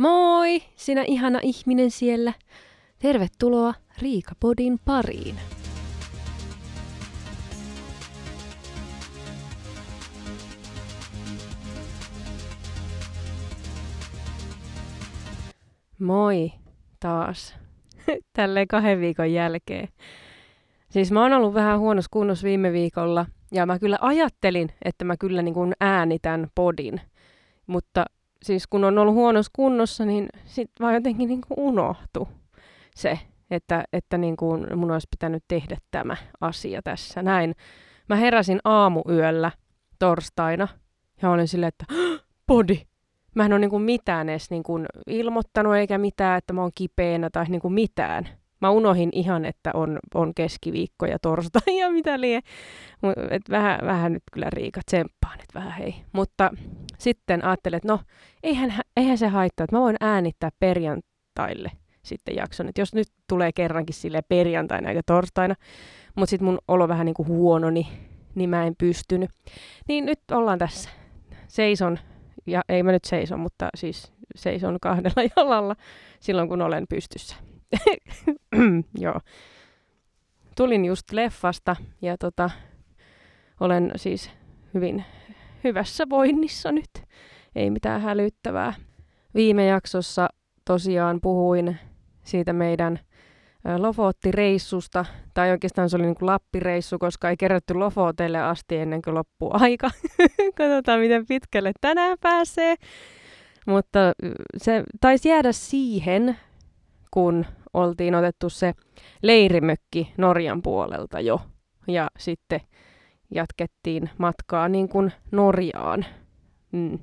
Moi, sinä ihana ihminen siellä. Tervetuloa Riikapodin pariin. Moi taas. Tälleen kahden viikon jälkeen. Siis mä oon ollut vähän huonossa kunnossa viime viikolla ja mä kyllä ajattelin, että mä kyllä niin kuin äänitän podin. Mutta siis kun on ollut huonossa kunnossa, niin sit vaan jotenkin niin kuin unohtu se, että, että niin kuin mun olisi pitänyt tehdä tämä asia tässä. Näin. Mä heräsin aamuyöllä torstaina ja olin silleen, että podi. Mä en ole niin kuin mitään edes niin kuin ilmoittanut eikä mitään, että mä oon kipeänä tai niin kuin mitään. Mä unohin ihan, että on, on keskiviikko ja torstai ja mitä lie. Et vähän, vähän nyt kyllä Riika tsemppaan, että vähän hei. Mutta sitten ajattelin, että no eihän, eihän se haittaa, että mä voin äänittää perjantaille sitten jakson. Että jos nyt tulee kerrankin sille perjantaina eikä torstaina, mutta sitten mun olo vähän niin kuin huono, niin, niin mä en pystynyt. Niin nyt ollaan tässä. Seison, ja ei mä nyt seison, mutta siis seison kahdella jalalla silloin, kun olen pystyssä. Joo. Tulin just leffasta ja tota, olen siis hyvin hyvässä voinnissa nyt. Ei mitään hälyttävää. Viime jaksossa tosiaan puhuin siitä meidän Lofotti-reissusta, tai oikeastaan se oli niin kuin Lappi-reissu, koska ei kerätty Lofotelle asti ennen kuin loppuu aika. Katsotaan, miten pitkälle tänään pääsee. Mutta se taisi jäädä siihen, kun oltiin otettu se leirimökki Norjan puolelta jo. Ja sitten jatkettiin matkaa niin kuin Norjaan. Mm.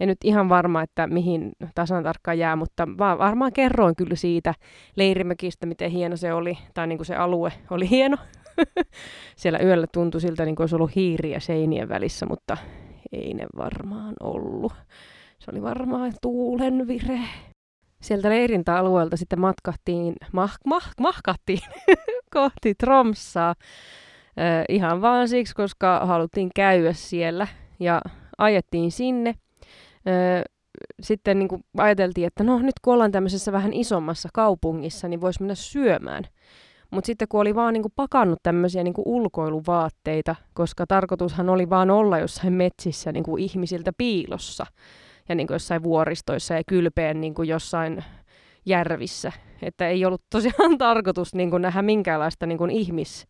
En nyt ihan varma, että mihin tasan tarkkaan jää, mutta varmaan kerroin kyllä siitä leirimökistä, miten hieno se oli, tai niin kuin se alue oli hieno. Siellä yöllä tuntui siltä, niin kuin olisi ollut hiiriä seinien välissä, mutta ei ne varmaan ollut. Se oli varmaan tuulen vire sieltä leirintäalueelta sitten matkahtiin, mah, mah, mahkattiin kohti Tromsaa. Äh, ihan vaan siksi, koska haluttiin käydä siellä ja ajettiin sinne. Äh, sitten niin ajateltiin, että no nyt kun ollaan tämmöisessä vähän isommassa kaupungissa, niin voisi mennä syömään. Mutta sitten kun oli vaan niin kuin pakannut tämmöisiä niin kuin ulkoiluvaatteita, koska tarkoitushan oli vaan olla jossain metsissä niin kuin ihmisiltä piilossa, ja niin kuin jossain vuoristoissa ja kylpeen niin kuin jossain järvissä. Että ei ollut tosiaan tarkoitus niin kuin nähdä minkäänlaista niin kuin ihmis,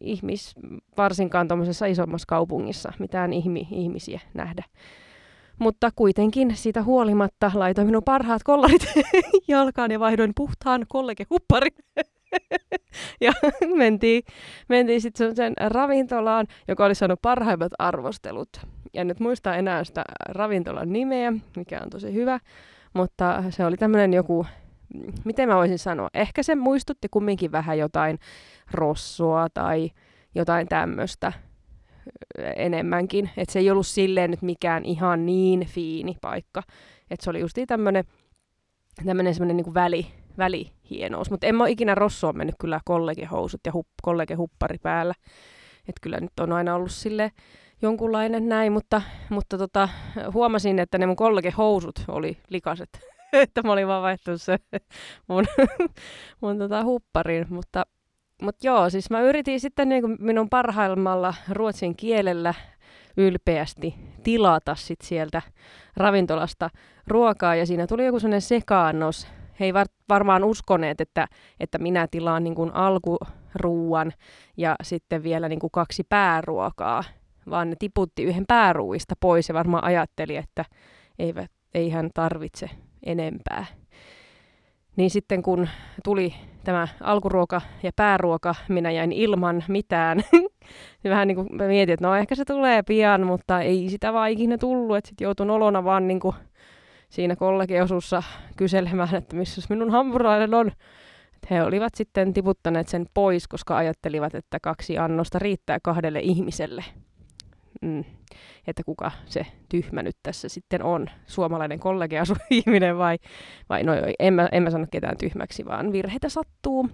ihmis, varsinkaan tuommoisessa isommassa kaupungissa, mitään ihmi, ihmisiä nähdä. Mutta kuitenkin siitä huolimatta laitoin minun parhaat kollarit jalkaan ja vaihdoin puhtaan kollegehupparin. ja mentiin, mentiin sitten sen ravintolaan, joka oli saanut parhaimmat arvostelut en nyt muista enää sitä ravintolan nimeä, mikä on tosi hyvä, mutta se oli tämmöinen joku, miten mä voisin sanoa, ehkä se muistutti kumminkin vähän jotain rossua tai jotain tämmöistä enemmänkin. Että se ei ollut silleen nyt mikään ihan niin fiini paikka. Että se oli just tämmöinen tämmöinen semmoinen niin väli, välihienous. Mutta en mä ole ikinä rossoon mennyt kyllä kollegehousut ja hup, kollegehuppari päällä. Että kyllä nyt on aina ollut sille jonkunlainen näin, mutta, mutta tota, huomasin, että ne mun kollegehousut oli likaset. että mä olin vaan vaihtunut se mun, mun tota, hupparin, mutta, mutta joo, siis mä yritin sitten niin minun parhaimmalla ruotsin kielellä ylpeästi tilata sit sieltä ravintolasta ruokaa ja siinä tuli joku sellainen sekaannos. He ei var- varmaan uskoneet, että, että minä tilaan niin kuin alkuruuan ja sitten vielä niin kuin kaksi pääruokaa vaan ne tiputti yhden pääruuista pois ja varmaan ajatteli, että eivät, ei hän tarvitse enempää. Niin sitten kun tuli tämä alkuruoka ja pääruoka, minä jäin ilman mitään. niin vähän niin kuin mä mietin, että no ehkä se tulee pian, mutta ei sitä vaan ikinä tullut. Että sitten joutun olona vaan niin kuin siinä kollegiosuussa kyselemään, että missä minun hampurilainen on. He olivat sitten tiputtaneet sen pois, koska ajattelivat, että kaksi annosta riittää kahdelle ihmiselle mm, että kuka se tyhmä nyt tässä sitten on, suomalainen kollegiasu ihminen vai, vai no en mä, en mä sano ketään tyhmäksi, vaan virheitä sattuu.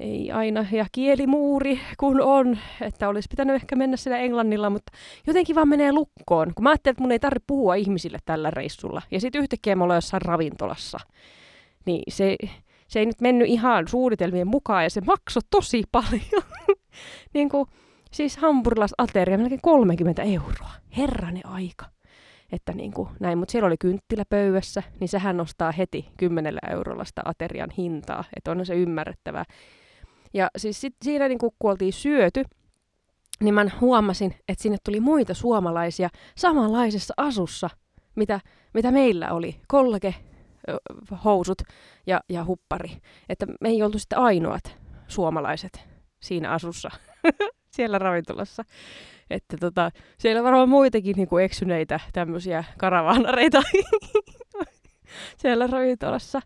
ei aina, ja kielimuuri kun on, että olisi pitänyt ehkä mennä sillä englannilla, mutta jotenkin vaan menee lukkoon, kun mä ajattelin, että mun ei tarvitse puhua ihmisille tällä reissulla, ja sitten yhtäkkiä me ollaan jossain ravintolassa, niin se, se ei nyt mennyt ihan suunnitelmien mukaan, ja se maksoi tosi paljon. niin kuin, siis hampurilaisateria melkein 30 euroa, herranen aika että niin kuin näin, mutta siellä oli kynttilä pöydässä, niin sehän nostaa heti 10 eurolla sitä aterian hintaa, että on se ymmärrettävää. Ja siis sit siinä niin kun oltiin syöty, niin mä huomasin, että sinne tuli muita suomalaisia samanlaisessa asussa, mitä, mitä meillä oli. Kollege, housut ja, ja huppari. Että me ei oltu sitten ainoat suomalaiset siinä asussa siellä ravintolassa. Että tota, siellä on varmaan muitakin niin kuin eksyneitä tämmöisiä karavaanareita siellä ravintolassa.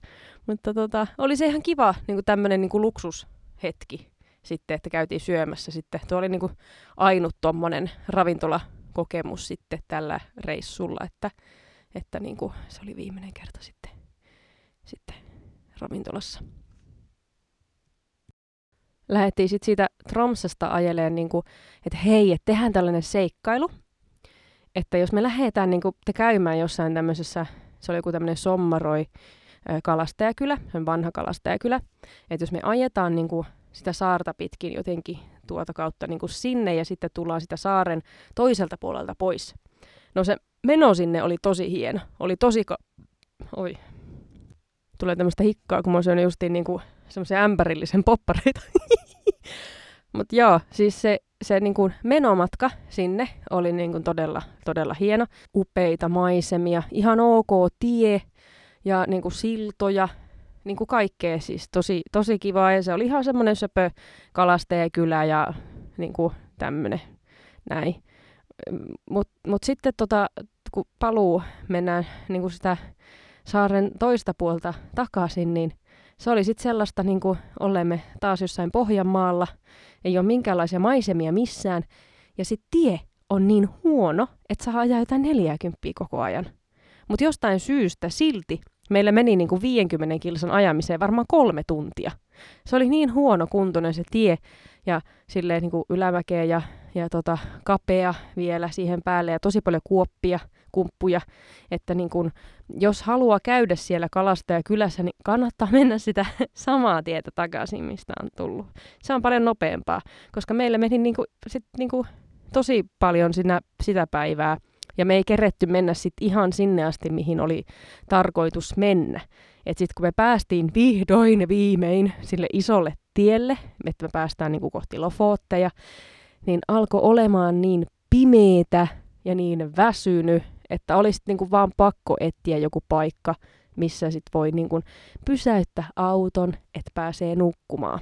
Mutta tota, oli se ihan kiva niin kuin tämmöinen niin kuin luksushetki sitten, että käytiin syömässä sitten. Tuo oli niin kuin ainut tuommoinen ravintolakokemus sitten tällä reissulla, että, että niin kuin se oli viimeinen kerta sitten, sitten ravintolassa lähdettiin sitten siitä Tromsasta ajeleen, niin kuin, että hei, että tehdään tällainen seikkailu, että jos me lähdetään niin kuin, te käymään jossain tämmöisessä, se oli joku tämmöinen sommaroi kalastajakylä, se on vanha kalastajakylä, että jos me ajetaan niin kuin, sitä saarta pitkin jotenkin tuota kautta niin kuin sinne ja sitten tullaan sitä saaren toiselta puolelta pois. No se meno sinne oli tosi hieno, oli tosi, ka- oi, tulee tämmöistä hikkaa, kun mä oon justiin niin kuin semmoisia ämpärillisen poppareita. Mutta joo, siis se, se niin kuin menomatka sinne oli niin kuin todella, todella hieno. Upeita maisemia, ihan ok tie ja niin kuin siltoja, niin kuin kaikkea siis tosi, tosi kivaa. Ja se oli ihan semmoinen söpö kalastajakylä ja niin kuin tämmöinen näin. Mutta mut sitten tota, kun paluu mennään niin kuin sitä saaren toista puolta takaisin, niin se oli sitten sellaista, niin kuin olemme taas jossain Pohjanmaalla, ei ole minkäänlaisia maisemia missään, ja sitten tie on niin huono, että saa ajaa jotain 40 koko ajan. Mutta jostain syystä silti meillä meni niin kuin 50 kilsan ajamiseen varmaan kolme tuntia. Se oli niin huono kuntoinen se tie ja silleen niin kuin ylämäkeä ja, ja tota, kapea vielä siihen päälle ja tosi paljon kuoppia kumppuja, että niin kun, jos haluaa käydä siellä kylässä, niin kannattaa mennä sitä samaa tietä takaisin, mistä on tullut. Se on paljon nopeampaa, koska meillä meni niin kuin, sit niin kuin tosi paljon siinä, sitä päivää, ja me ei keretty mennä sit ihan sinne asti, mihin oli tarkoitus mennä. Et sitten kun me päästiin vihdoin viimein sille isolle tielle, että me päästään niin kuin kohti Lofootteja, niin alkoi olemaan niin pimeetä ja niin väsynyt että olisi niinku vaan pakko etsiä joku paikka, missä sit voi niinku pysäyttää auton, että pääsee nukkumaan.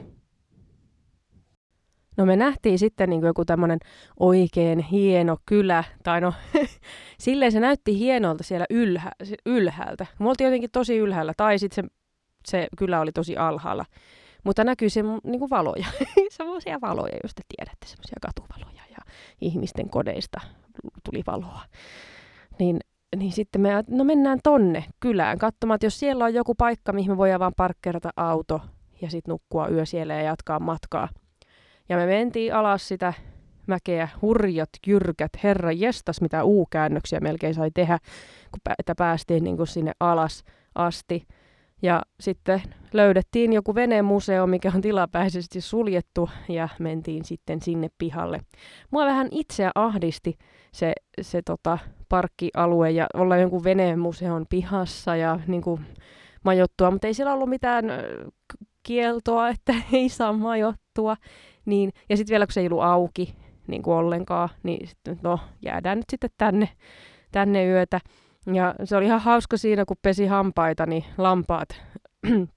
No me nähtiin sitten niin joku tämmöinen oikein hieno kylä, tai no silleen se näytti hienolta siellä ylhä, ylhäältä. Me oltiin jotenkin tosi ylhäällä, tai sitten se, se kylä oli tosi alhaalla. Mutta näkyy se niin kuin valoja, semmoisia valoja, jos te tiedätte, semmoisia katuvaloja ja ihmisten kodeista tuli valoa niin, niin sitten me no mennään tonne kylään katsomaan, että jos siellä on joku paikka, mihin me voidaan vaan parkkeerata auto ja sitten nukkua yö siellä ja jatkaa matkaa. Ja me mentiin alas sitä mäkeä, hurjat, jyrkät, herra jestas, mitä U-käännöksiä melkein sai tehdä, kun että päästiin niin kuin sinne alas asti. Ja sitten löydettiin joku venemuseo, mikä on tilapäisesti suljettu, ja mentiin sitten sinne pihalle. Mua vähän itseä ahdisti se, se tota, parkkialue ja olla jonkun venemuseon pihassa ja niin kuin, majoittua, mutta ei siellä ollut mitään kieltoa, että ei saa majoittua. Niin, ja sitten vielä kun se ei ollut auki niin kuin ollenkaan, niin sitten no, jäädään nyt sitten tänne, tänne yötä. Ja se oli ihan hauska siinä, kun pesi hampaita, niin lampaat,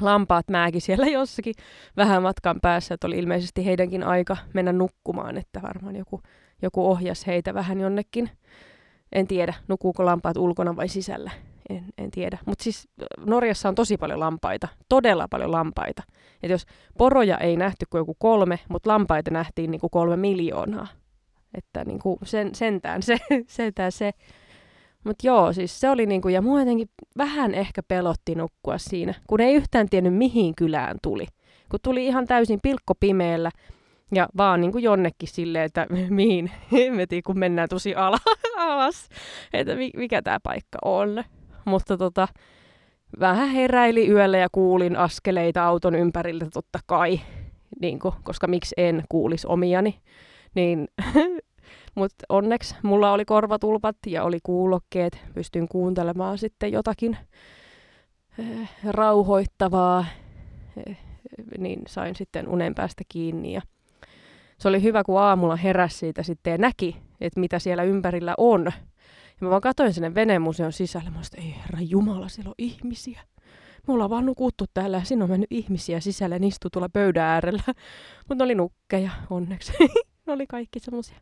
lampaat määki siellä jossakin vähän matkan päässä, että oli ilmeisesti heidänkin aika mennä nukkumaan, että varmaan joku, joku ohjas heitä vähän jonnekin. En tiedä, nukuuko lampaat ulkona vai sisällä. En, en tiedä. Mutta siis Norjassa on tosi paljon lampaita, todella paljon lampaita. Et jos poroja ei nähty kuin joku kolme, mutta lampaita nähtiin niinku kolme miljoonaa. Että niinku sen, sentään se, sentään se mutta joo, siis se oli niinku, ja mua jotenkin vähän ehkä pelotti nukkua siinä, kun ei yhtään tiennyt mihin kylään tuli. kun tuli ihan täysin pilkkopimeellä ja vaan niin kuin jonnekin silleen, että mihin hemmetiin, kun mennään tosi ala, alas, että mikä tämä paikka on. Mutta tota, vähän heräili yöllä ja kuulin askeleita auton ympäriltä totta kai, niin kuin, koska miksi en kuulisi omiani. Niin, mutta onneksi mulla oli korvatulpat ja oli kuulokkeet, pystyin kuuntelemaan sitten jotakin äh, rauhoittavaa, äh, niin sain sitten unen päästä kiinni ja se oli hyvä, kun aamulla heräsi siitä sitten ja näki, että mitä siellä ympärillä on. Ja mä vaan katsoin sinne venemuseon sisälle. Mä sanoin, ei herra Jumala, siellä on ihmisiä. Me ollaan vaan nukuttu täällä ja siinä on mennyt ihmisiä sisälle ja istuu tuolla pöydän äärellä. Mutta oli nukkeja onneksi. ne oli kaikki semmoisia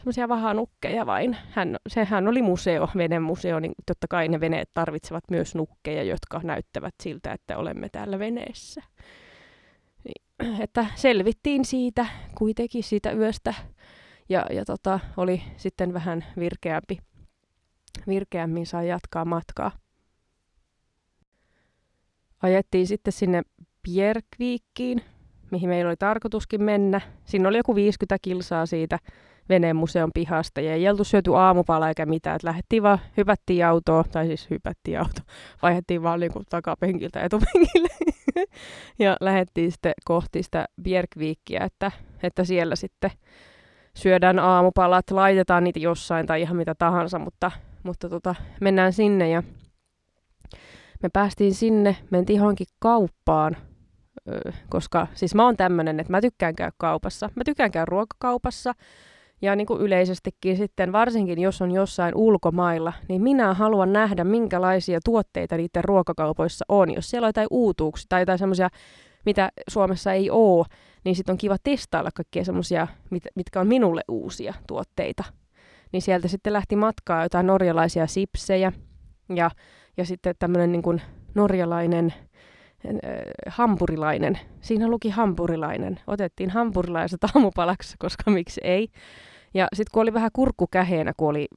semmoisia vahanukkeja vain. Hän, sehän oli museo, venemuseo, niin totta kai ne veneet tarvitsevat myös nukkeja, jotka näyttävät siltä, että olemme täällä veneessä. Niin, että selvittiin siitä kuitenkin siitä yöstä ja, ja tota, oli sitten vähän virkeämpi, virkeämmin saa jatkaa matkaa. Ajettiin sitten sinne Bjerkviikkiin, mihin meillä oli tarkoituskin mennä. Siinä oli joku 50 kilsaa siitä venemuseon pihasta ja ei oltu syöty aamupala eikä mitään. Et lähdettiin vaan, hypättiin autoa, tai siis hypättiin auto, vaihdettiin vaan niin takapenkiltä etupenkille ja lähdettiin sitten kohti sitä Bjerkviikkiä, että, että siellä sitten syödään aamupalat, laitetaan niitä jossain tai ihan mitä tahansa, mutta, mutta tota, mennään sinne ja me päästiin sinne, mentiin johonkin kauppaan, koska siis mä oon tämmönen, että mä tykkään käydä kaupassa. Mä tykkään käydä ruokakaupassa, ja niin kuin yleisestikin sitten, varsinkin jos on jossain ulkomailla, niin minä haluan nähdä, minkälaisia tuotteita niiden ruokakaupoissa on. Jos siellä on jotain uutuuksia tai jotain semmoisia, mitä Suomessa ei ole, niin sitten on kiva testailla kaikkia semmoisia, mit, mitkä on minulle uusia tuotteita. Niin sieltä sitten lähti matkaa jotain norjalaisia sipsejä ja, ja sitten tämmöinen niin norjalainen äh, hampurilainen. Siinä luki hampurilainen. Otettiin hampurilaiset aamupalaksi, koska miksi ei. Ja sitten kun oli vähän kurkku käheenä, kun oli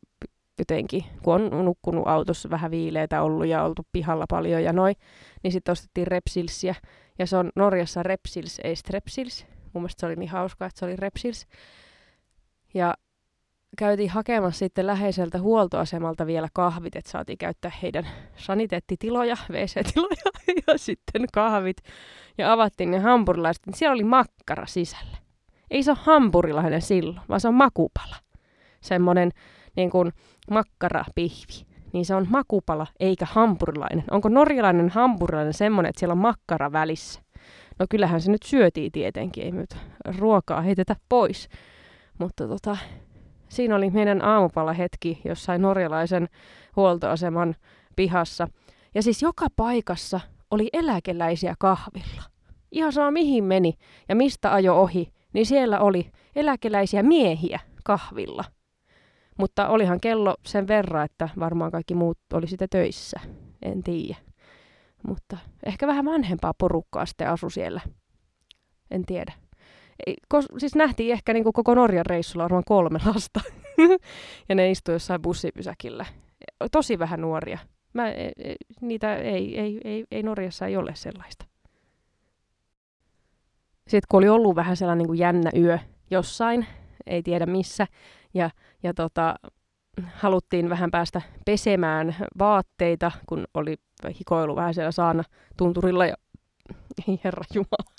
jotenkin, kun on nukkunut autossa vähän viileitä ollut ja oltu pihalla paljon ja noin, niin sitten ostettiin Repsilsiä. Ja se on Norjassa Repsils, ei Strepsils. Mun mielestä se oli niin hauskaa, että se oli Repsils. Ja käytiin hakemassa sitten läheiseltä huoltoasemalta vielä kahvit, että saatiin käyttää heidän saniteettitiloja, WC-tiloja ja sitten kahvit. Ja avattiin ne hampurilaiset, niin siellä oli makkara sisällä. Ei se ole hampurilainen silloin, vaan se on makupala. Semmoinen niin kuin makkarapihvi. Niin se on makupala eikä hampurilainen. Onko norjalainen hampurilainen semmoinen, että siellä on makkara välissä? No kyllähän se nyt syötiin tietenkin, ei nyt ruokaa heitetä pois. Mutta tota, siinä oli meidän aamupalahetki jossain norjalaisen huoltoaseman pihassa. Ja siis joka paikassa oli eläkeläisiä kahvilla. Ihan sama mihin meni ja mistä ajo ohi, niin siellä oli eläkeläisiä miehiä kahvilla. Mutta olihan kello sen verran, että varmaan kaikki muut oli sitä töissä. En tiedä. Mutta ehkä vähän vanhempaa porukkaa sitten asu siellä. En tiedä. Ei, kos, siis nähtiin ehkä niin kuin koko Norjan reissulla varmaan kolme lasta. ja ne istuivat jossain bussipysäkillä. Tosi vähän nuoria. Mä, e, e, niitä ei, ei, ei, ei Norjassa ei ole sellaista. Sitten kun oli ollut vähän sellainen niin kuin jännä yö jossain, ei tiedä missä, ja, ja tota, haluttiin vähän päästä pesemään vaatteita, kun oli hikoilu vähän siellä saana tunturilla ja ei herra jumala.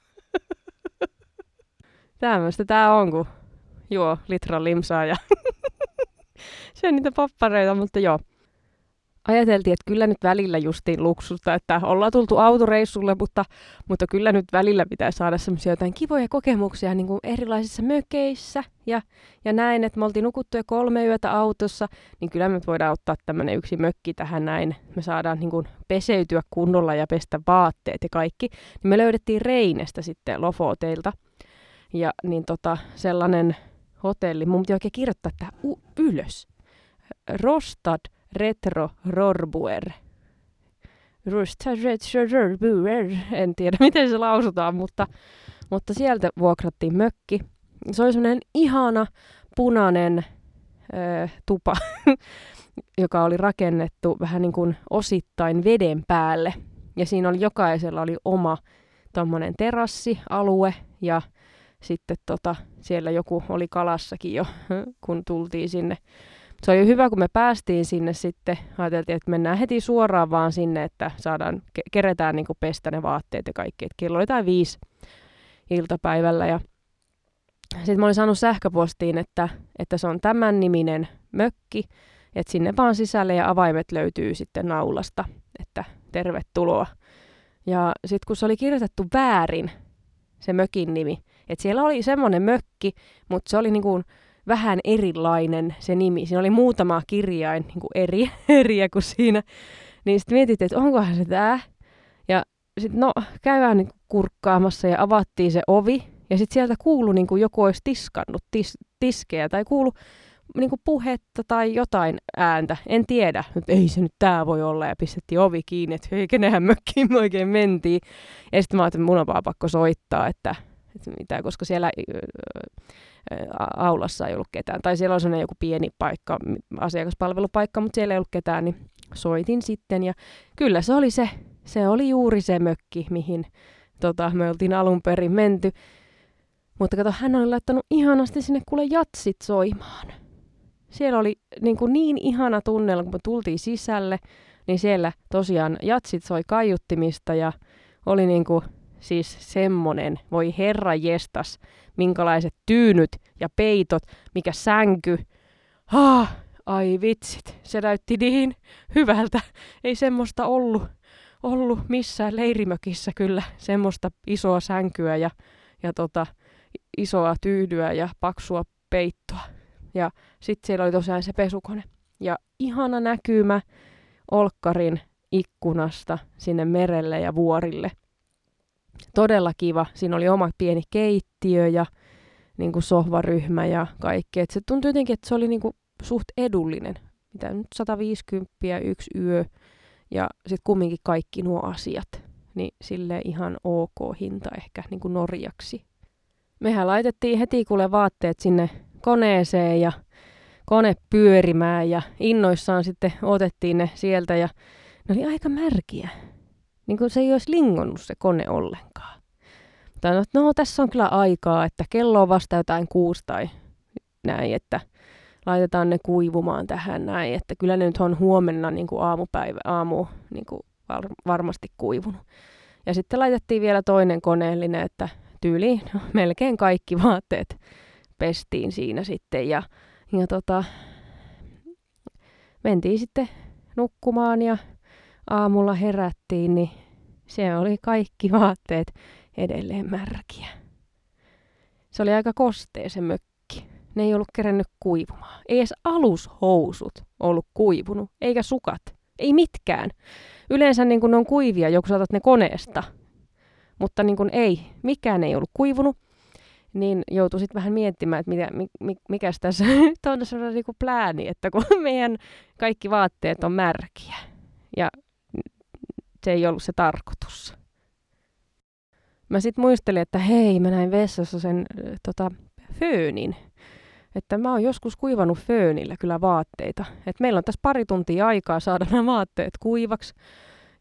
Tämmöistä tää on, kun juo litran limsaa ja on niitä pappareita, mutta joo ajateltiin, että kyllä nyt välillä justiin luksusta, että ollaan tultu autoreissulle, mutta, mutta kyllä nyt välillä pitää saada semmoisia jotain kivoja kokemuksia niin kuin erilaisissa mökeissä ja, ja näin, että me oltiin nukuttu jo kolme yötä autossa, niin kyllä me voidaan ottaa tämmöinen yksi mökki tähän näin. Me saadaan niin kuin peseytyä kunnolla ja pestä vaatteet ja kaikki. Niin me löydettiin Reinestä sitten Lofoteilta ja niin tota, sellainen hotelli, mun piti oikein kirjoittaa tämä ylös. Rostad Retro Rorbuer. Rorbuer. En tiedä, miten se lausutaan, mutta, mutta sieltä vuokrattiin mökki. Se oli semmoinen ihana punainen ö, tupa, joka oli rakennettu vähän niin kuin osittain veden päälle. Ja siinä oli jokaisella oli oma tommonen terassialue ja sitten tota, siellä joku oli kalassakin jo, kun tultiin sinne. Se oli hyvä, kun me päästiin sinne sitten. Ajateltiin, että mennään heti suoraan vaan sinne, että saadaan, ke- keretään niin pestä ne vaatteet ja kaikki. Et kello oli tai viisi iltapäivällä ja sitten mä olin saanut sähköpostiin, että, että se on tämän niminen mökki, että sinne vaan sisälle ja avaimet löytyy sitten naulasta, että tervetuloa. Ja sitten kun se oli kirjoitettu väärin, se mökin nimi, että siellä oli semmoinen mökki, mutta se oli niin kuin vähän erilainen se nimi. Siinä oli muutama kirjain niin kuin eri, eriä kuin siinä. Niin sitten mietittiin, että onkohan se tämä. Ja sitten no, käydään niin kurkkaamassa ja avattiin se ovi. Ja sitten sieltä kuului niin kuin joku olisi tiskannut tis, tiskejä tai kuulu niin puhetta tai jotain ääntä. En tiedä, että ei se nyt tämä voi olla. Ja pistettiin ovi kiinni, että hei, kenenhän mökkiin me oikein mentiin. Ja sitten mä ajattelin, että mun on vaan pakko soittaa, että, että koska siellä aulassa ei ollut ketään. Tai siellä oli joku pieni paikka, asiakaspalvelupaikka, mutta siellä ei ollut ketään, niin soitin sitten. Ja kyllä se oli se, se oli juuri se mökki, mihin tota, me oltiin alun perin menty. Mutta kato, hän oli laittanut ihanasti sinne kuule jatsit soimaan. Siellä oli niin, kuin niin ihana tunnelma, kun me tultiin sisälle, niin siellä tosiaan jatsit soi kaiuttimista ja oli niin kuin siis semmonen, voi herra jestas, minkälaiset tyynyt ja peitot, mikä sänky. Ah, ai vitsit, se näytti niin hyvältä. Ei semmoista ollut, ollut missään leirimökissä kyllä, semmoista isoa sänkyä ja, ja tota, isoa tyydyä ja paksua peittoa. Ja sitten siellä oli tosiaan se pesukone. Ja ihana näkymä Olkkarin ikkunasta sinne merelle ja vuorille – todella kiva. Siinä oli oma pieni keittiö ja niin kuin sohvaryhmä ja kaikki. Et se tuntui jotenkin, että se oli niin kuin suht edullinen. Mitä nyt 150 yksi yö ja sitten kumminkin kaikki nuo asiat. Niin sille ihan ok hinta ehkä niin kuin Norjaksi. Mehän laitettiin heti kuule vaatteet sinne koneeseen ja kone pyörimään ja innoissaan sitten otettiin ne sieltä ja ne oli aika märkiä niin kuin se ei olisi lingonnut se kone ollenkaan. Mutta no, no, tässä on kyllä aikaa, että kello on vasta jotain kuusi tai näin, että laitetaan ne kuivumaan tähän näin, että kyllä ne nyt on huomenna niin kuin aamupäivä, aamu niin kuin var, varmasti kuivunut. Ja sitten laitettiin vielä toinen koneellinen, että tyyli no, melkein kaikki vaatteet pestiin siinä sitten ja, ja tota, mentiin sitten nukkumaan ja aamulla herättiin, niin se oli kaikki vaatteet edelleen märkiä. Se oli aika kostea se mökki. Ne ei ollut kerännyt kuivumaan. Ei edes alushousut ollut kuivunut, eikä sukat. Ei mitkään. Yleensä niin kun ne on kuivia, joku saatat ne koneesta. Mutta niin kun ei, mikään ei ollut kuivunut. Niin joutui sitten vähän miettimään, että mitä, mi, mikä tässä on sellainen niin plääni, että kun meidän kaikki vaatteet on märkiä. Ja se ei ollut se tarkoitus. Mä sitten muistelin, että hei, mä näin vessassa sen tota, föönin. Että mä oon joskus kuivannut föönillä kyllä vaatteita. Et meillä on tässä pari tuntia aikaa saada nämä vaatteet kuivaksi.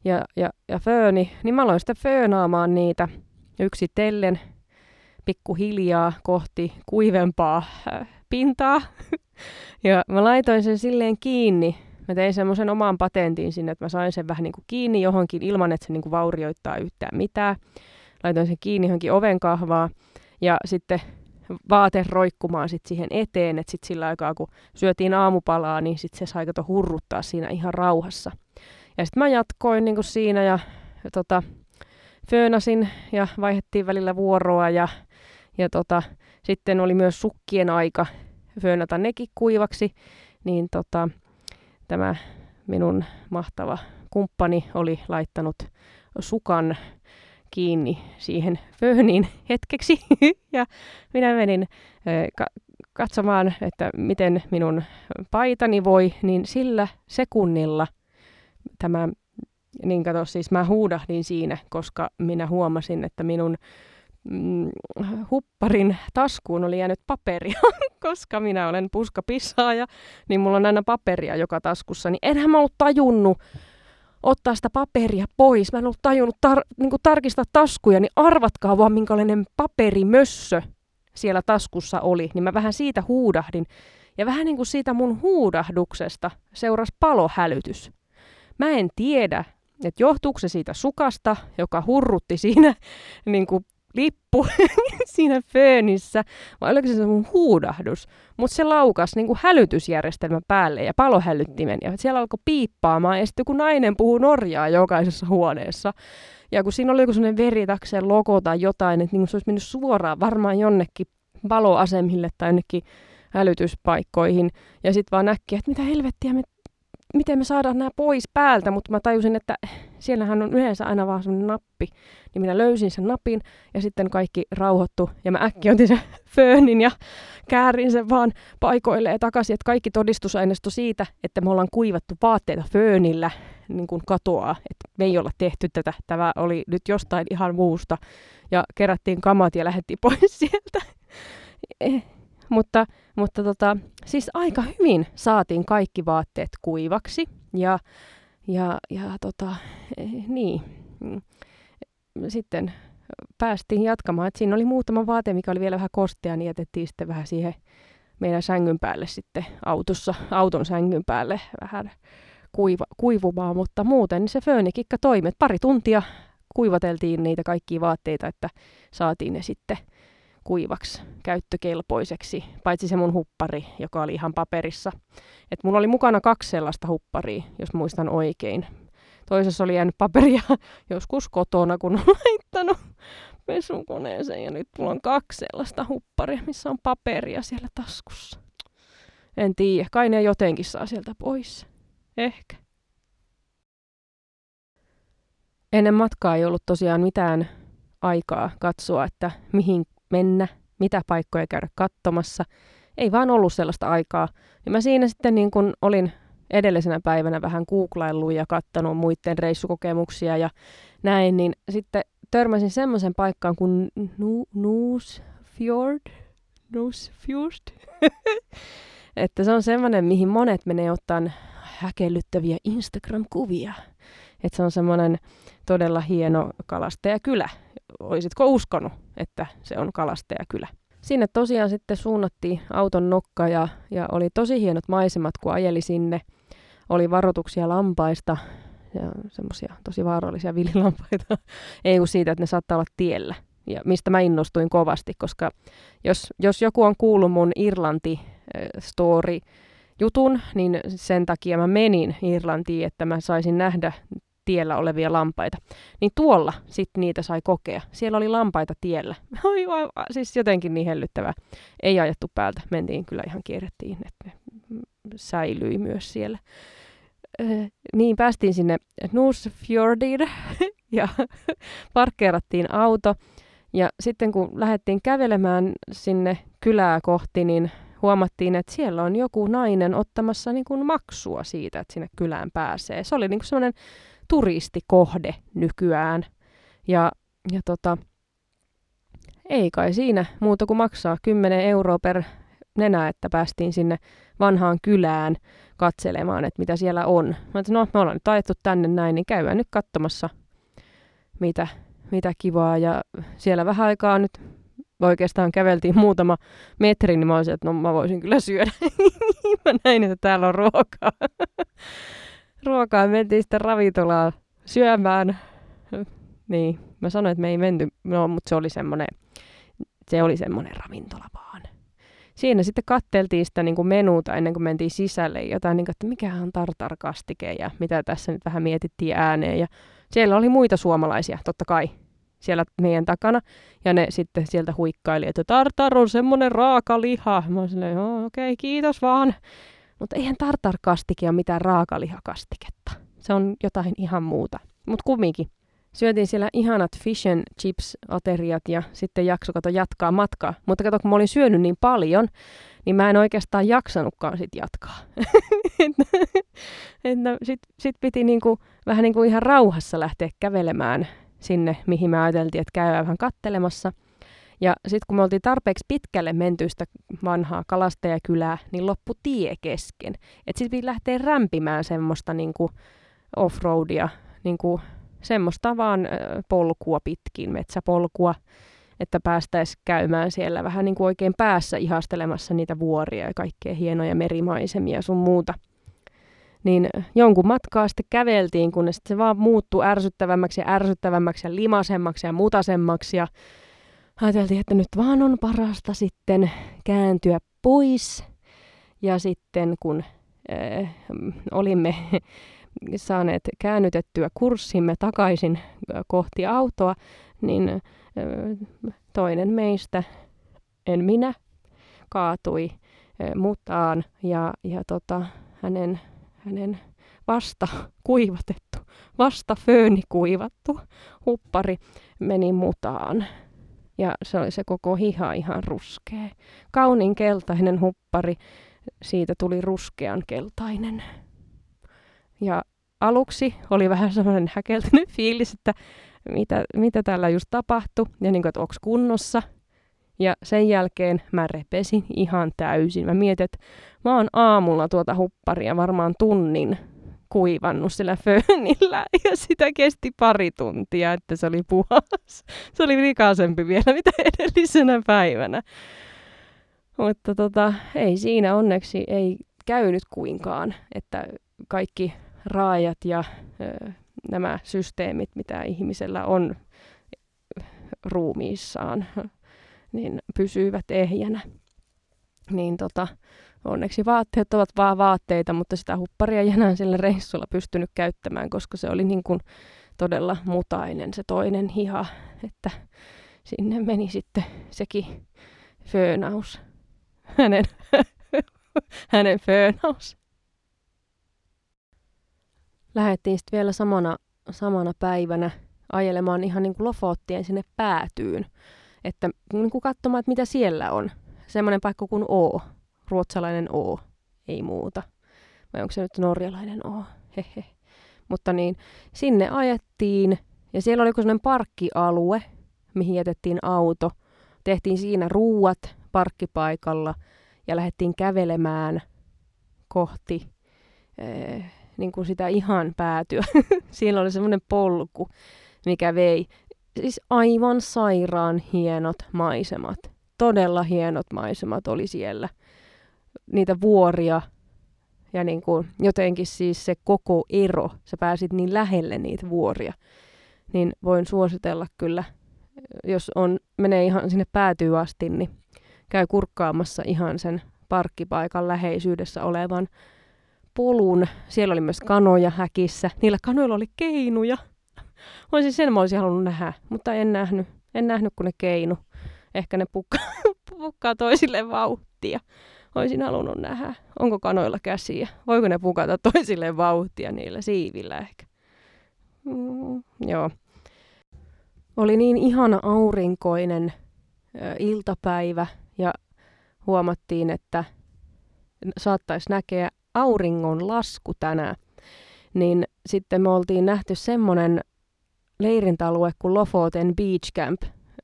Ja, ja, ja fööni, niin mä aloin sitten föönaamaan niitä yksitellen pikkuhiljaa kohti kuivempaa äh, pintaa. ja mä laitoin sen silleen kiinni Mä tein semmoisen oman patentin sinne, että mä sain sen vähän niin kuin kiinni johonkin ilman, että se niin kuin vaurioittaa yhtään mitään. Laitoin sen kiinni johonkin oven kahvaa ja sitten vaate roikkumaan sit siihen eteen, että sitten sillä aikaa kun syötiin aamupalaa, niin sitten se sai kato hurruttaa siinä ihan rauhassa. Ja sitten mä jatkoin niin kuin siinä ja, ja tota, föönasin ja vaihdettiin välillä vuoroa ja, ja tota, sitten oli myös sukkien aika föönata nekin kuivaksi, niin tota, tämä minun mahtava kumppani oli laittanut sukan kiinni siihen fööniin hetkeksi. ja minä menin ka- katsomaan, että miten minun paitani voi, niin sillä sekunnilla tämä, niin kato, siis mä huudahdin siinä, koska minä huomasin, että minun mm, hupparin taskuun oli jäänyt paperia, koska minä olen puskapissaaja, niin mulla on aina paperia joka taskussa, niin enhän mä ollut tajunnut, ottaa sitä paperia pois. Mä en ollut tajunnut tar- niin tarkistaa taskuja, niin arvatkaa vaan minkälainen paperimössö siellä taskussa oli. Niin mä vähän siitä huudahdin. Ja vähän niin kuin siitä mun huudahduksesta seurasi palohälytys. Mä en tiedä, että johtuuko se siitä sukasta, joka hurrutti siinä niin kuin lippu siinä föönissä, vai oliko se mun huudahdus. Mutta se laukas niin kuin hälytysjärjestelmä päälle ja palohälyttimen, ja siellä alkoi piippaamaan, ja sitten kun nainen puhuu norjaa jokaisessa huoneessa, ja kun siinä oli joku sellainen veritakseen logo tai jotain, että niin se olisi mennyt suoraan varmaan jonnekin paloasemille tai jonnekin hälytyspaikkoihin, ja sitten vaan näkki, että mitä helvettiä me miten me saadaan nämä pois päältä, mutta mä tajusin, että siellähän on yleensä aina vaan semmoinen nappi. Niin minä löysin sen napin ja sitten kaikki rauhoittu ja mä äkki otin sen föönin ja käärin sen vaan paikoille takaisin, että kaikki todistusaineisto siitä, että me ollaan kuivattu vaatteita föönillä niin kuin katoaa, että me ei olla tehty tätä, tämä oli nyt jostain ihan muusta ja kerättiin kamat ja lähdettiin pois sieltä. Mutta, mutta tota, siis aika hyvin saatiin kaikki vaatteet kuivaksi ja, ja, ja tota, eh, niin. Sitten päästiin jatkamaan. Et siinä oli muutama vaate, mikä oli vielä vähän kostea, niin jätettiin sitten vähän siihen meidän sängyn päälle sitten autossa, auton sängyn päälle vähän kuiva, kuivumaan, mutta muuten niin se föönikikka toimi. Pari tuntia kuivateltiin niitä kaikkia vaatteita, että saatiin ne sitten kuivaksi käyttökelpoiseksi, paitsi se mun huppari, joka oli ihan paperissa. Et mulla oli mukana kaksi sellaista hupparia, jos muistan oikein. Toisessa oli jäänyt paperia joskus kotona, kun on laittanut pesukoneeseen. Ja nyt mulla on kaksi sellaista hupparia, missä on paperia siellä taskussa. En tiedä, kai ne jotenkin saa sieltä pois. Ehkä. Ennen matkaa ei ollut tosiaan mitään aikaa katsoa, että mihin mennä, mitä paikkoja käydä katsomassa. Ei vaan ollut sellaista aikaa. Ja mä siinä sitten niin kun olin edellisenä päivänä vähän googlaillut ja kattanut muiden reissukokemuksia ja näin, niin sitten törmäsin semmoisen paikkaan kuin nu- Nuusfjord. Nuusfjord. että se on semmoinen, mihin monet menee ottaa häkellyttäviä Instagram-kuvia. Että se on semmoinen todella hieno kalastajakylä. Olisitko uskonut, että se on kalastajakylä? Sinne tosiaan sitten suunnattiin auton nokka ja, ja oli tosi hienot maisemat, kun ajeli sinne. Oli varoituksia lampaista ja semmoisia tosi vaarallisia villilampaita. Ei kun siitä, että ne saattaa olla tiellä. Ja mistä mä innostuin kovasti, koska jos, jos joku on kuullut mun Irlanti-story, jutun, niin sen takia mä menin Irlantiin, että mä saisin nähdä tiellä olevia lampaita. Niin tuolla sitten niitä sai kokea. Siellä oli lampaita tiellä. Oi, siis jotenkin niin hellyttävää. Ei ajettu päältä. Mentiin kyllä ihan kierrettiin, että ne säilyi myös siellä. Äh, niin päästiin sinne Nusfjordiin ja parkkeerattiin auto. Ja sitten kun lähdettiin kävelemään sinne kylää kohti, niin huomattiin, että siellä on joku nainen ottamassa niin kuin maksua siitä, että sinne kylään pääsee. Se oli niin kuin semmoinen turistikohde nykyään. Ja, ja tota, ei kai siinä muuta kuin maksaa 10 euroa per nenä, että päästiin sinne vanhaan kylään katselemaan, että mitä siellä on. Mä no, me ollaan nyt ajettu tänne näin, niin käydään nyt katsomassa, mitä, mitä kivaa. Ja siellä vähän aikaa nyt oikeastaan käveltiin muutama metri, niin mä olisin, että no mä voisin kyllä syödä. mä näin, että täällä on ruokaa. Ruokaa mentiin sitten ravintolaan syömään. Niin, mä sanoin, että me ei menty, no, mutta se oli semmoinen, se oli semmoinen ravintola vaan. Siinä sitten katteltiin sitä niin kuin menuuta ennen kuin mentiin sisälle, jotain niin kuin, että mikä on tartarkastike ja mitä tässä nyt vähän mietittiin ääneen. Ja siellä oli muita suomalaisia, totta kai, siellä meidän takana. Ja ne sitten sieltä huikkaili, että tartar on semmoinen raaka liha. Mä olin okei, okay, kiitos vaan. Mutta eihän tartarkastike ole mitään raakalihakastiketta. Se on jotain ihan muuta. Mutta kumminkin. Syötiin siellä ihanat fish and chips ateriat ja sitten jakso kato jatkaa matkaa. Mutta kato, kun mä olin syönyt niin paljon, niin mä en oikeastaan jaksanutkaan sit jatkaa. Sitten sit piti niinku, vähän niinku ihan rauhassa lähteä kävelemään sinne, mihin me ajateltiin, että käydään vähän kattelemassa. Ja sitten kun me oltiin tarpeeksi pitkälle menty sitä vanhaa kalastajakylää, niin loppu tie kesken. Että sitten piti lähteä rämpimään semmoista niinku, offroadia, niin kuin semmoista vaan polkua pitkin, metsäpolkua, että päästäisiin käymään siellä vähän niin kuin oikein päässä ihastelemassa niitä vuoria ja kaikkea hienoja merimaisemia sun muuta. Niin jonkun matkaa sitten käveltiin, kunnes se vaan muuttui ärsyttävämmäksi ja ärsyttävämmäksi ja limasemmaksi ja mutasemmaksi. Ja ajateltiin, että nyt vaan on parasta sitten kääntyä pois. Ja sitten kun äh, olimme saaneet käännytettyä kurssimme takaisin kohti autoa, niin toinen meistä, en minä, kaatui mutaan ja, ja tota, hänen, hänen vasta kuivatettu, vasta fööni kuivattu huppari meni mutaan. Ja se oli se koko hiha ihan ruskea. Kaunin keltainen huppari, siitä tuli ruskean keltainen. Ja aluksi oli vähän semmoinen häkeltynyt fiilis, että mitä, mitä täällä just tapahtui ja niin kuin, että onko kunnossa. Ja sen jälkeen mä repesin ihan täysin. Mä mietin, että mä oon aamulla tuota hupparia varmaan tunnin kuivannut sillä föönillä ja sitä kesti pari tuntia, että se oli puhas. Se oli likaisempi vielä mitä edellisenä päivänä. Mutta tota, ei siinä onneksi ei käynyt kuinkaan, että kaikki raajat ja ö, nämä systeemit, mitä ihmisellä on ruumiissaan, niin pysyvät ehjänä. Niin tota, onneksi vaatteet ovat vaan vaatteita, mutta sitä hupparia ei enää sillä reissulla pystynyt käyttämään, koska se oli niin kuin todella mutainen se toinen hiha, että sinne meni sitten sekin föönaus, hänen, hänen föönaus lähdettiin sitten vielä samana, samana päivänä ajelemaan ihan niin kuin Lofottien sinne päätyyn. Että niin kuin katsomaan, että mitä siellä on. Semmoinen paikka kuin O, ruotsalainen O, ei muuta. Vai onko se nyt norjalainen O? Hehe. Mutta niin, sinne ajettiin ja siellä oli semmoinen parkkialue, mihin jätettiin auto. Tehtiin siinä ruuat parkkipaikalla ja lähdettiin kävelemään kohti eh, niin kuin sitä ihan päätyä. Siellä oli semmoinen polku, mikä vei siis aivan sairaan hienot maisemat. Todella hienot maisemat oli siellä. Niitä vuoria ja niin kuin jotenkin siis se koko ero, sä pääsit niin lähelle niitä vuoria, niin voin suositella kyllä, jos on, menee ihan sinne päätyy asti, niin käy kurkkaamassa ihan sen parkkipaikan läheisyydessä olevan polun. Siellä oli myös kanoja häkissä. Niillä kanoilla oli keinuja. Voisin sen mä olisin halunnut nähdä, mutta en nähnyt. En nähnyt, kun ne keinu. Ehkä ne pukkaa, pukkaa toisille vauhtia. Olisin halunnut nähdä. Onko kanoilla käsiä? Voiko ne pukata toisille vauhtia niillä siivillä ehkä? Mm, joo. Oli niin ihana aurinkoinen ö, iltapäivä ja huomattiin, että saattaisi näkeä auringon lasku tänään, niin sitten me oltiin nähty semmoinen leirintäalue kuin Lofoten Beach Camp.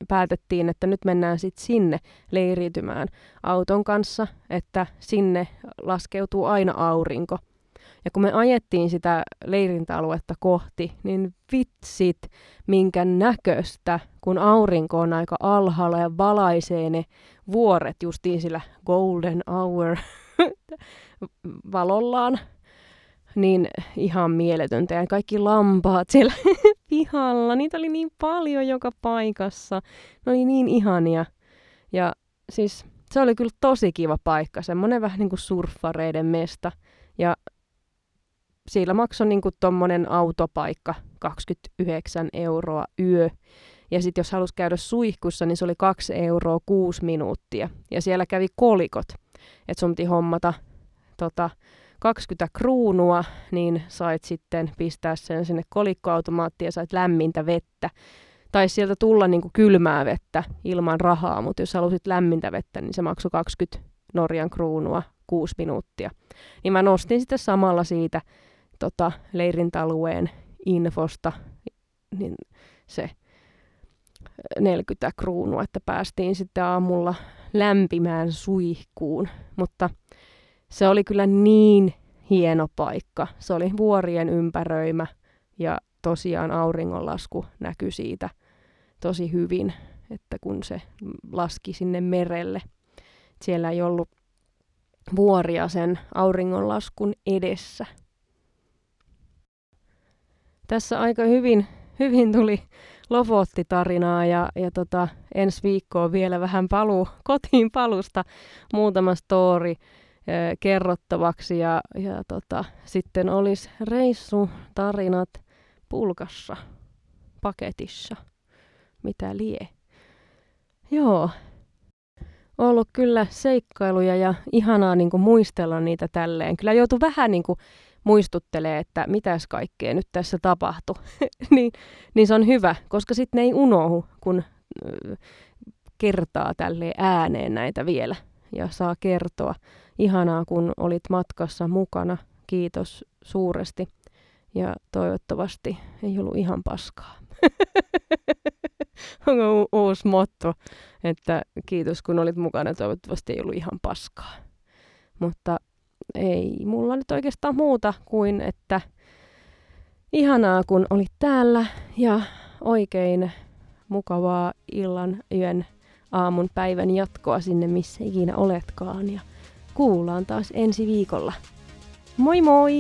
Päätettiin, että nyt mennään sitten sinne leiriytymään auton kanssa, että sinne laskeutuu aina aurinko. Ja kun me ajettiin sitä leirintäaluetta kohti, niin vitsit, minkä näköistä, kun aurinko on aika alhaalla ja valaisee ne vuoret justiin sillä golden hour valollaan, niin ihan mieletöntä. Ja kaikki lampaat siellä pihalla, niitä oli niin paljon joka paikassa. Ne oli niin ihania. Ja siis se oli kyllä tosi kiva paikka, semmoinen vähän niin kuin surffareiden mesta. Ja siellä maksoi niin kuin tommonen autopaikka 29 euroa yö. Ja sitten jos halusi käydä suihkussa, niin se oli 2 euroa 6 minuuttia. Ja siellä kävi kolikot. Että sun piti hommata tota, 20 kruunua, niin sait sitten pistää sen sinne kolikkoautomaattiin ja sait lämmintä vettä. Tai sieltä tulla niin kuin kylmää vettä ilman rahaa, mutta jos halusit lämmintä vettä, niin se maksoi 20 Norjan kruunua 6 minuuttia. Niin mä nostin sitten samalla siitä tota, leirintäalueen infosta niin se 40 kruunua, että päästiin sitten aamulla lämpimään suihkuun. Mutta se oli kyllä niin hieno paikka. Se oli vuorien ympäröimä ja tosiaan auringonlasku näkyi siitä tosi hyvin, että kun se laski sinne merelle. Siellä ei ollut vuoria sen auringonlaskun edessä. Tässä aika hyvin, hyvin tuli Lofotti-tarinaa ja, ja tota, ensi viikkoon vielä vähän paluu, kotiin palusta muutama story kerrottavaksi ja, ja tota, sitten olisi reissutarinat pulkassa, paketissa, mitä lie. Joo, ollut kyllä seikkailuja ja ihanaa niin kuin muistella niitä tälleen. Kyllä joutuu vähän niin kuin muistuttelee, että mitäs kaikkea nyt tässä tapahtui, niin, niin se on hyvä, koska sitten ne ei unohu, kun kertaa tälle ääneen näitä vielä ja saa kertoa. Ihanaa, kun olit matkassa mukana. Kiitos suuresti. Ja toivottavasti ei ollut ihan paskaa. Onko u- uusi motto, että kiitos kun olit mukana, toivottavasti ei ollut ihan paskaa. Mutta ei mulla nyt oikeastaan muuta kuin, että ihanaa kun olit täällä ja oikein mukavaa illan, yön, aamun, päivän jatkoa sinne, missä ikinä oletkaan. Ja kuullaan taas ensi viikolla. Moi moi!